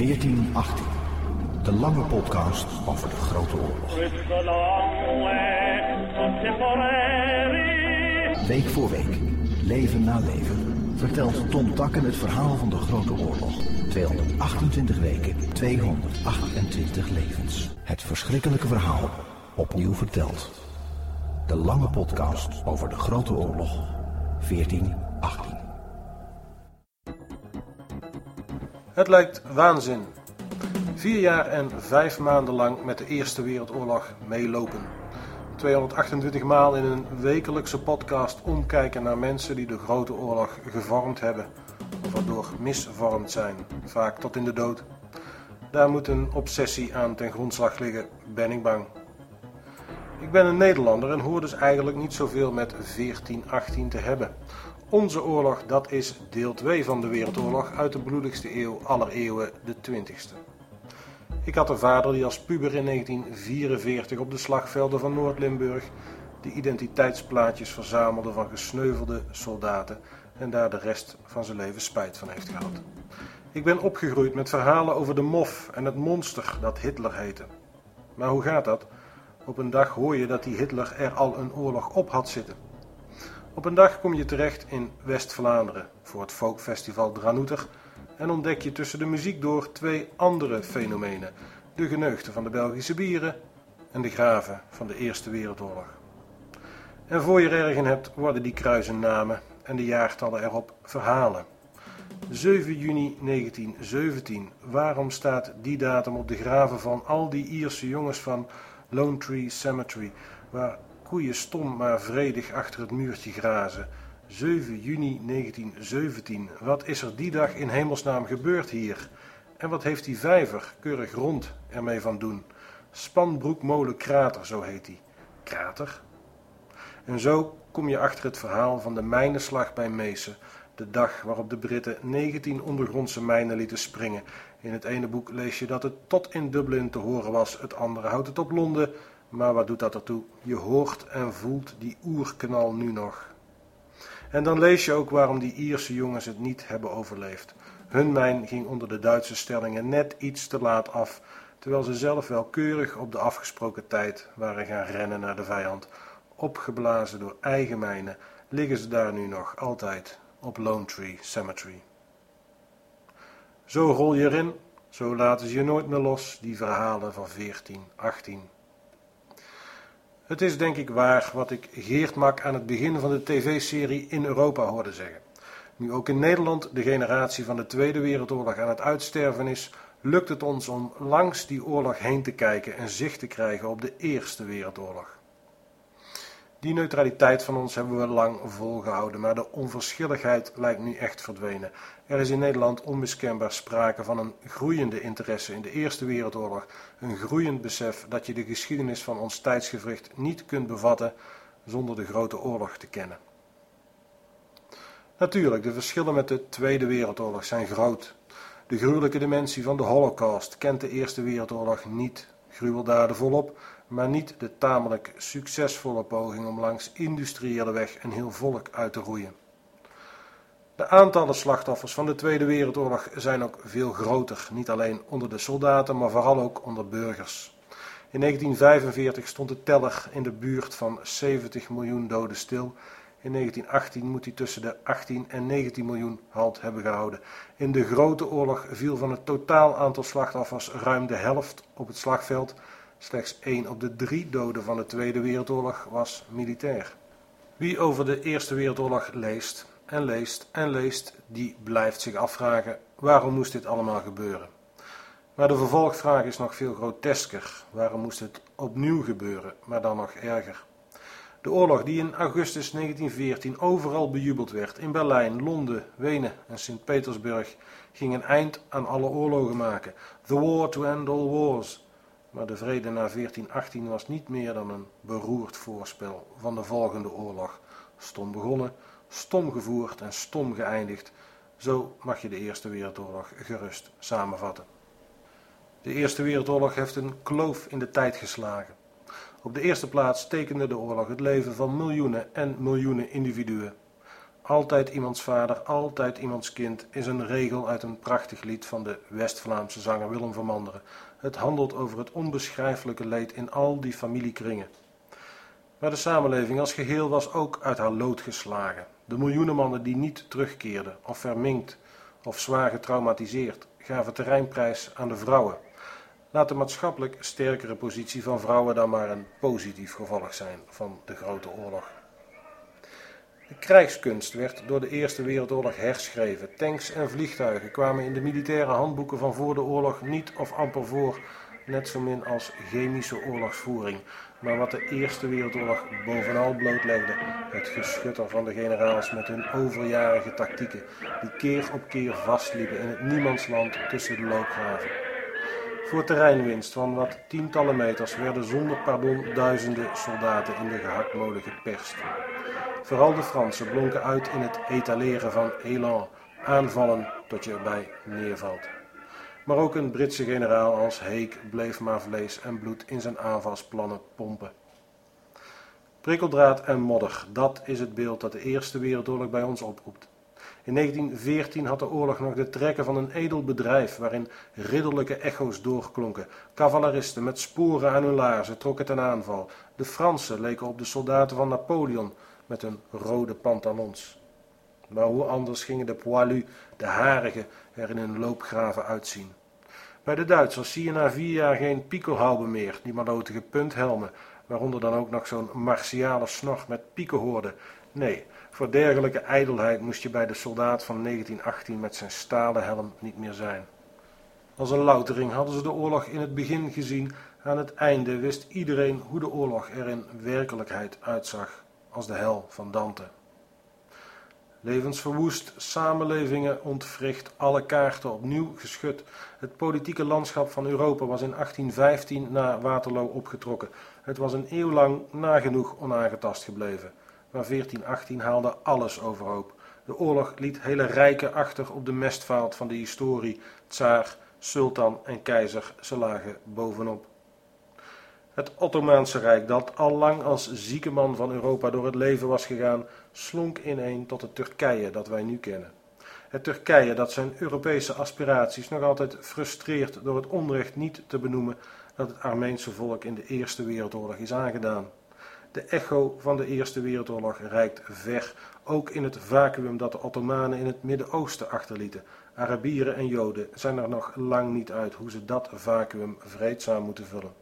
1418. De lange podcast over de Grote Oorlog. Week voor week, leven na leven, vertelt Tom Takken het verhaal van de Grote Oorlog. 228 weken, 228 levens. Het verschrikkelijke verhaal, opnieuw verteld. De lange podcast over de Grote Oorlog. 1418. Het lijkt waanzin. Vier jaar en vijf maanden lang met de Eerste Wereldoorlog meelopen. 228 maal in een wekelijkse podcast omkijken naar mensen die de Grote Oorlog gevormd hebben. Of waardoor misvormd zijn, vaak tot in de dood. Daar moet een obsessie aan ten grondslag liggen, ben ik bang. Ik ben een Nederlander en hoor dus eigenlijk niet zoveel met 1418 te hebben. Onze oorlog, dat is deel 2 van de Wereldoorlog uit de bloedigste eeuw aller eeuwen, de 20ste. Ik had een vader die als puber in 1944 op de slagvelden van Noord-Limburg de identiteitsplaatjes verzamelde van gesneuvelde soldaten en daar de rest van zijn leven spijt van heeft gehad. Ik ben opgegroeid met verhalen over de mof en het monster dat Hitler heette. Maar hoe gaat dat? Op een dag hoor je dat die Hitler er al een oorlog op had zitten. Op een dag kom je terecht in West-Vlaanderen voor het folkfestival Dranouter en ontdek je tussen de muziek door twee andere fenomenen: de geneugten van de Belgische bieren en de graven van de Eerste Wereldoorlog. En voor je er in hebt, worden die kruisen namen en de jaartallen erop verhalen. 7 juni 1917. Waarom staat die datum op de graven van al die Ierse jongens van Lone Tree Cemetery, waar koeien stom maar vredig achter het muurtje grazen? 7 juni 1917. Wat is er die dag in hemelsnaam gebeurd hier? En wat heeft die vijver, keurig rond, ermee van doen? Spanbroekmolen Krater, zo heet die. Krater? En zo kom je achter het verhaal van de mijnenslag bij Meesen, de dag waarop de Britten 19 ondergrondse mijnen lieten springen. In het ene boek lees je dat het tot in Dublin te horen was, het andere houdt het op Londen. Maar wat doet dat ertoe? Je hoort en voelt die oerknal nu nog. En dan lees je ook waarom die Ierse jongens het niet hebben overleefd. Hun mijn ging onder de Duitse stellingen net iets te laat af, terwijl ze zelf wel keurig op de afgesproken tijd waren gaan rennen naar de vijand. Opgeblazen door eigen mijnen liggen ze daar nu nog altijd op Lone Tree Cemetery. Zo rol je erin, zo laten ze je nooit meer los, die verhalen van 14, 18. Het is denk ik waar wat ik Geert Mak aan het begin van de tv-serie in Europa hoorde zeggen. Nu ook in Nederland de generatie van de Tweede Wereldoorlog aan het uitsterven is, lukt het ons om langs die oorlog heen te kijken en zicht te krijgen op de Eerste Wereldoorlog. Die neutraliteit van ons hebben we lang volgehouden, maar de onverschilligheid lijkt nu echt verdwenen. Er is in Nederland onmiskenbaar sprake van een groeiende interesse in de Eerste Wereldoorlog, een groeiend besef dat je de geschiedenis van ons tijdsgevricht niet kunt bevatten zonder de Grote Oorlog te kennen. Natuurlijk, de verschillen met de Tweede Wereldoorlog zijn groot. De gruwelijke dimensie van de Holocaust kent de Eerste Wereldoorlog niet. Gruweldaden volop, maar niet de tamelijk succesvolle poging om langs industriële weg een heel volk uit te roeien. De aantallen slachtoffers van de Tweede Wereldoorlog zijn ook veel groter, niet alleen onder de soldaten, maar vooral ook onder burgers. In 1945 stond de teller in de buurt van 70 miljoen doden stil. In 1918 moet hij tussen de 18 en 19 miljoen halt hebben gehouden. In de Grote Oorlog viel van het totaal aantal slachtoffers ruim de helft op het slagveld Slechts één op de drie doden van de Tweede Wereldoorlog was militair. Wie over de Eerste Wereldoorlog leest en leest en leest, die blijft zich afvragen waarom moest dit allemaal gebeuren. Maar de vervolgvraag is nog veel grotesker. Waarom moest het opnieuw gebeuren, maar dan nog erger? De oorlog die in augustus 1914 overal bejubeld werd, in Berlijn, Londen, Wenen en Sint-Petersburg, ging een eind aan alle oorlogen maken. The war to end all wars. Maar de vrede na 1418 was niet meer dan een beroerd voorspel van de volgende oorlog. Stom begonnen, stom gevoerd en stom geëindigd. Zo mag je de Eerste Wereldoorlog gerust samenvatten. De Eerste Wereldoorlog heeft een kloof in de tijd geslagen. Op de eerste plaats tekende de oorlog het leven van miljoenen en miljoenen individuen. altijd iemands vader, altijd iemands kind, is een regel uit een prachtig lied van de West-Vlaamse zanger Willem van Manderen. Het handelt over het onbeschrijfelijke leed in al die familiekringen. Maar de samenleving als geheel was ook uit haar lood geslagen. De miljoenen mannen die niet terugkeerden, of verminkt, of zwaar getraumatiseerd, gaven terreinprijs aan de vrouwen. Laat de maatschappelijk sterkere positie van vrouwen dan maar een positief gevolg zijn van de Grote Oorlog. De krijgskunst werd door de Eerste Wereldoorlog herschreven. Tanks en vliegtuigen kwamen in de militaire handboeken van voor de oorlog niet of amper voor, net zo min als chemische oorlogsvoering. Maar wat de Eerste Wereldoorlog bovenal blootlegde, het geschutter van de generaals met hun overjarige tactieken, die keer op keer vastliepen in het niemandsland tussen de loopgraven. Voor terreinwinst van wat tientallen meters werden zonder pardon duizenden soldaten in de gehaktmolen geperst. Vooral de Fransen blonken uit in het etaleren van élan, aanvallen tot je erbij neervalt. Maar ook een Britse generaal als Heek bleef maar vlees en bloed in zijn aanvalsplannen pompen. Prikkeldraad en modder, dat is het beeld dat de Eerste Wereldoorlog bij ons oproept. In 1914 had de oorlog nog de trekken van een edel bedrijf waarin ridderlijke echo's doorklonken. Cavaleristen met sporen aan hun laarzen trokken ten aanval. De Fransen leken op de soldaten van Napoleon met hun rode pantalons. Maar hoe anders gingen de poilus, de harigen, er in hun loopgraven uitzien. Bij de Duitsers zie je na vier jaar geen piekelhauben meer, die malotige punthelmen, waaronder dan ook nog zo'n martiale snor met piekenhoorden. Nee, voor dergelijke ijdelheid moest je bij de soldaat van 1918 met zijn stalen helm niet meer zijn. Als een loutering hadden ze de oorlog in het begin gezien, aan het einde wist iedereen hoe de oorlog er in werkelijkheid uitzag, als de hel van Dante. Levensverwoest, samenlevingen ontwricht, alle kaarten opnieuw geschud. Het politieke landschap van Europa was in 1815 na Waterloo opgetrokken. Het was een eeuw lang nagenoeg onaangetast gebleven. Maar 1418 haalde alles overhoop. De oorlog liet hele rijken achter op de mestvaalt van de historie. Tsaar, sultan en keizer, ze lagen bovenop. Het Ottomaanse Rijk, dat al lang als zieke man van Europa door het leven was gegaan, slonk ineen tot het Turkije dat wij nu kennen. Het Turkije dat zijn Europese aspiraties nog altijd frustreert door het onrecht niet te benoemen dat het Armeense volk in de Eerste Wereldoorlog is aangedaan. De echo van de Eerste Wereldoorlog reikt ver, ook in het vacuüm dat de Ottomanen in het Midden-Oosten achterlieten. Arabieren en Joden zijn er nog lang niet uit hoe ze dat vacuüm vreedzaam moeten vullen.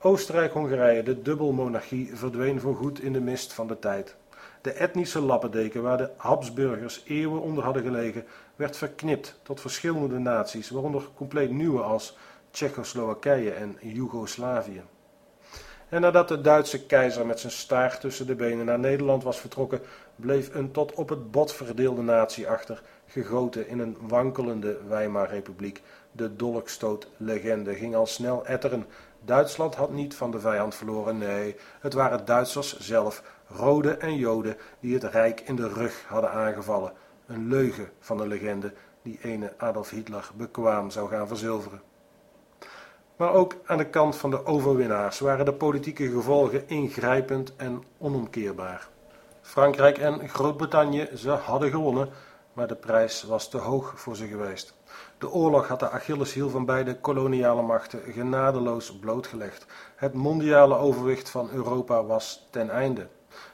Oostenrijk-Hongarije, de dubbelmonarchie, verdween voorgoed in de mist van de tijd. De etnische lappendeken waar de Habsburgers eeuwen onder hadden gelegen, werd verknipt tot verschillende naties, waaronder compleet nieuwe als Tsjechoslowakije en Joegoslavië. En nadat de Duitse keizer met zijn staart tussen de benen naar Nederland was vertrokken, bleef een tot op het bot verdeelde natie achter, gegoten in een wankelende Weimarrepubliek. De dolkstoot-legende ging al snel etteren. Duitsland had niet van de vijand verloren, nee, het waren Duitsers zelf, Rode en Joden, die het Rijk in de rug hadden aangevallen. Een leugen van de legende die ene Adolf Hitler bekwaam zou gaan verzilveren. Maar ook aan de kant van de overwinnaars waren de politieke gevolgen ingrijpend en onomkeerbaar. Frankrijk en Groot-Brittannië, ze hadden gewonnen, maar de prijs was te hoog voor ze geweest. De oorlog had de Achilleshiel van beide koloniale machten genadeloos blootgelegd. Het mondiale overwicht van Europa was ten einde.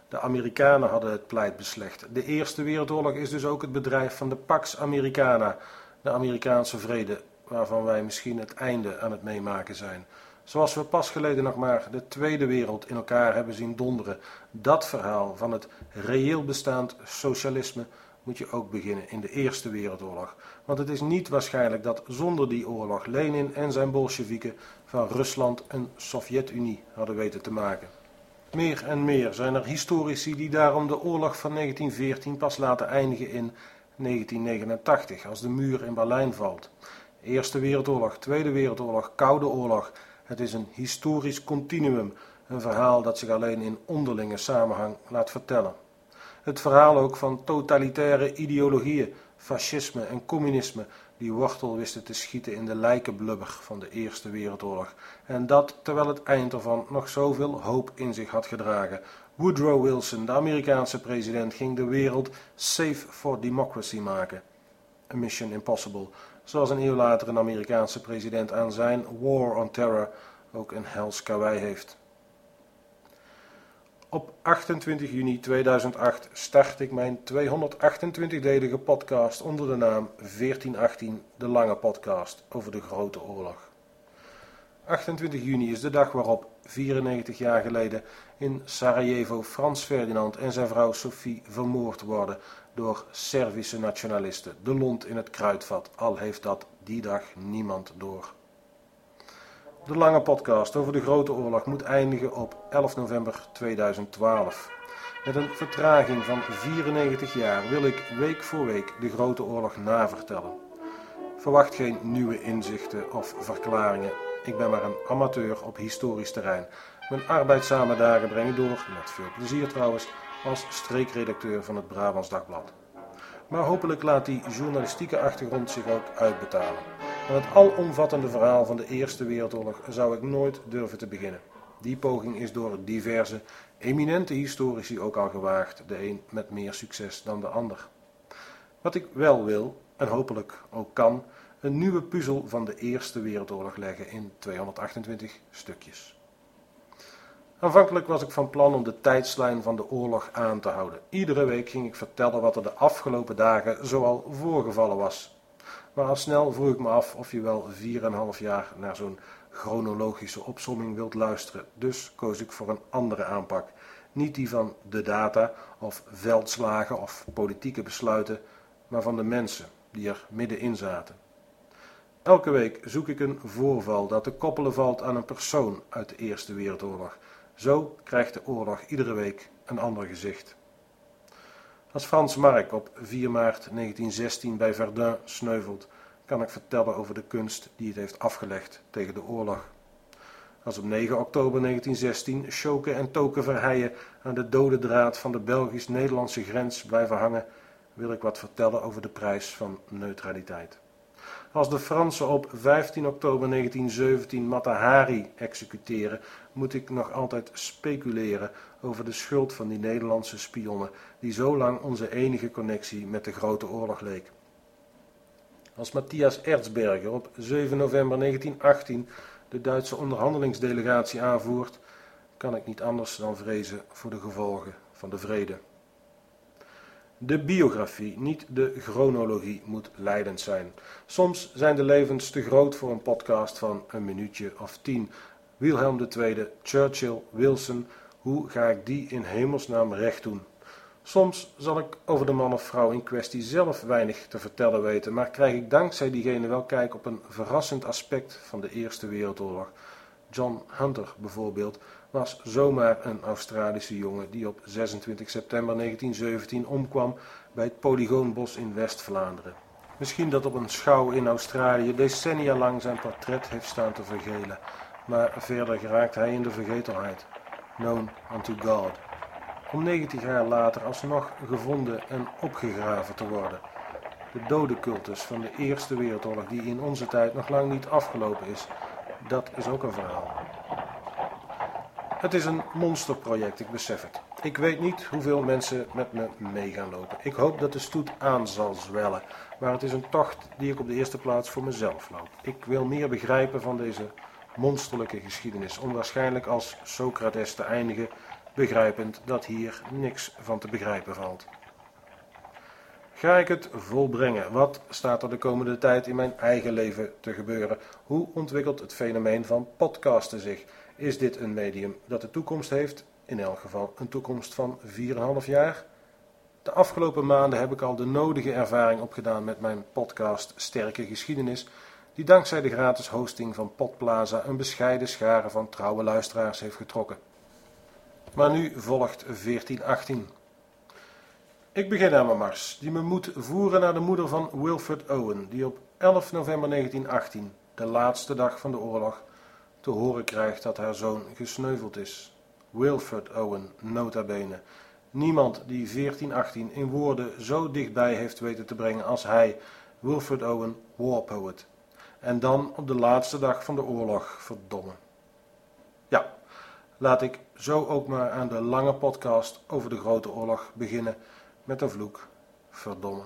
De Amerikanen hadden het pleit beslecht. De Eerste Wereldoorlog is dus ook het bedrijf van de Pax Americana, de Amerikaanse vrede, waarvan wij misschien het einde aan het meemaken zijn. Zoals we pas geleden nog maar de Tweede Wereld in elkaar hebben zien donderen. Dat verhaal van het reëel bestaand socialisme moet je ook beginnen in de Eerste Wereldoorlog. Want het is niet waarschijnlijk dat zonder die oorlog Lenin en zijn Bolsjewieken van Rusland een Sovjet-Unie hadden weten te maken. Meer en meer zijn er historici die daarom de oorlog van 1914 pas laten eindigen in 1989, als de muur in Berlijn valt. Eerste Wereldoorlog, Tweede Wereldoorlog, Koude Oorlog. Het is een historisch continuum, een verhaal dat zich alleen in onderlinge samenhang laat vertellen. Het verhaal ook van totalitaire ideologieën, fascisme en communisme, die wortel wisten te schieten in de lijkenblubber van de Eerste Wereldoorlog. En dat terwijl het eind ervan nog zoveel hoop in zich had gedragen. Woodrow Wilson, de Amerikaanse president, ging de wereld safe for democracy maken. A mission impossible, zoals een eeuw later een Amerikaanse president aan zijn War on Terror ook een hels karwei heeft. Op 28 juni 2008 start ik mijn 228-delige podcast onder de naam 1418, de lange podcast over de Grote Oorlog. 28 juni is de dag waarop 94 jaar geleden in Sarajevo Frans Ferdinand en zijn vrouw Sophie vermoord worden door Servische nationalisten. De lont in het kruidvat, al heeft dat die dag niemand door. De lange podcast over de Grote Oorlog moet eindigen op 11 november 2012. Met een vertraging van 94 jaar wil ik week voor week de Grote Oorlog navertellen. Verwacht geen nieuwe inzichten of verklaringen. Ik ben maar een amateur op historisch terrein. Mijn arbeidzame dagen brengen door, met veel plezier trouwens, als streekredacteur van het Brabants Dagblad. Maar hopelijk laat die journalistieke achtergrond zich ook uitbetalen. Aan het alomvattende verhaal van de Eerste Wereldoorlog zou ik nooit durven te beginnen. Die poging is door diverse eminente historici ook al gewaagd, de een met meer succes dan de ander. Wat ik wel wil, en hopelijk ook kan, een nieuwe puzzel van de Eerste Wereldoorlog leggen in 228 stukjes. Aanvankelijk was ik van plan om de tijdslijn van de oorlog aan te houden. Iedere week ging ik vertellen wat er de afgelopen dagen zoal voorgevallen was. Maar al snel vroeg ik me af of je wel 4,5 jaar naar zo'n chronologische opsomming wilt luisteren. Dus koos ik voor een andere aanpak. Niet die van de data of veldslagen of politieke besluiten, maar van de mensen die er middenin zaten. Elke week zoek ik een voorval dat te koppelen valt aan een persoon uit de Eerste Wereldoorlog. Zo krijgt de oorlog iedere week een ander gezicht. Als Frans Mark op 4 maart 1916 bij Verdun sneuvelt, kan ik vertellen over de kunst die het heeft afgelegd tegen de oorlog. Als op 9 oktober 1916 Schoken en Token Verheijen aan de dode draad van de Belgisch-Nederlandse grens blijven hangen, wil ik wat vertellen over de prijs van neutraliteit. Als de Fransen op 15 oktober 1917 Matahari executeren, moet ik nog altijd speculeren over de schuld van die Nederlandse spionnen, die zo lang onze enige connectie met de Grote Oorlog leek. Als Matthias Erzberger op 7 november 1918 de Duitse onderhandelingsdelegatie aanvoert, kan ik niet anders dan vrezen voor de gevolgen van de vrede. De biografie, niet de chronologie, moet leidend zijn. Soms zijn de levens te groot voor een podcast van een minuutje of tien. Wilhelm II, Churchill, Wilson, hoe ga ik die in hemelsnaam recht doen? Soms zal ik over de man of vrouw in kwestie zelf weinig te vertellen weten, maar krijg ik dankzij diegene wel kijk op een verrassend aspect van de Eerste Wereldoorlog. John Hunter bijvoorbeeld was zomaar een Australische jongen die op 26 september 1917 omkwam bij het Polygoonbos in West-Vlaanderen. Misschien dat op een schouw in Australië decennia lang zijn portret heeft staan te vergelen, maar verder geraakt hij in de vergetelheid. Known unto God. Om 90 jaar later alsnog gevonden en opgegraven te worden. De dodencultus van de Eerste Wereldoorlog die in onze tijd nog lang niet afgelopen is, dat is ook een verhaal. Het is een monsterproject, ik besef het. Ik weet niet hoeveel mensen met me mee gaan lopen. Ik hoop dat de stoet aan zal zwellen, maar het is een tocht die ik op de eerste plaats voor mezelf loop. Ik wil meer begrijpen van deze monsterlijke geschiedenis, om waarschijnlijk als Socrates te eindigen, begrijpend dat hier niks van te begrijpen valt. Ga ik het volbrengen? Wat staat er de komende tijd in mijn eigen leven te gebeuren? Hoe ontwikkelt het fenomeen van podcasten zich? Is dit een medium dat de toekomst heeft? In elk geval een toekomst van 4,5 jaar? De afgelopen maanden heb ik al de nodige ervaring opgedaan met mijn podcast Sterke Geschiedenis, die dankzij de gratis hosting van Podplaza een bescheiden schare van trouwe luisteraars heeft getrokken. Maar nu volgt 1418. Ik begin aan mijn mars, die me moet voeren naar de moeder van Wilfred Owen, die op 11 november 1918, de laatste dag van de oorlog, te horen krijgt dat haar zoon gesneuveld is. Wilfred Owen, nota bene. Niemand die 1418 in woorden zo dichtbij heeft weten te brengen als hij, Wilfred Owen, war poet. En dan op de laatste dag van de oorlog, verdomme. Ja, Laat ik zo ook maar aan de lange podcast over de Grote Oorlog beginnen met een vloek. Verdomme.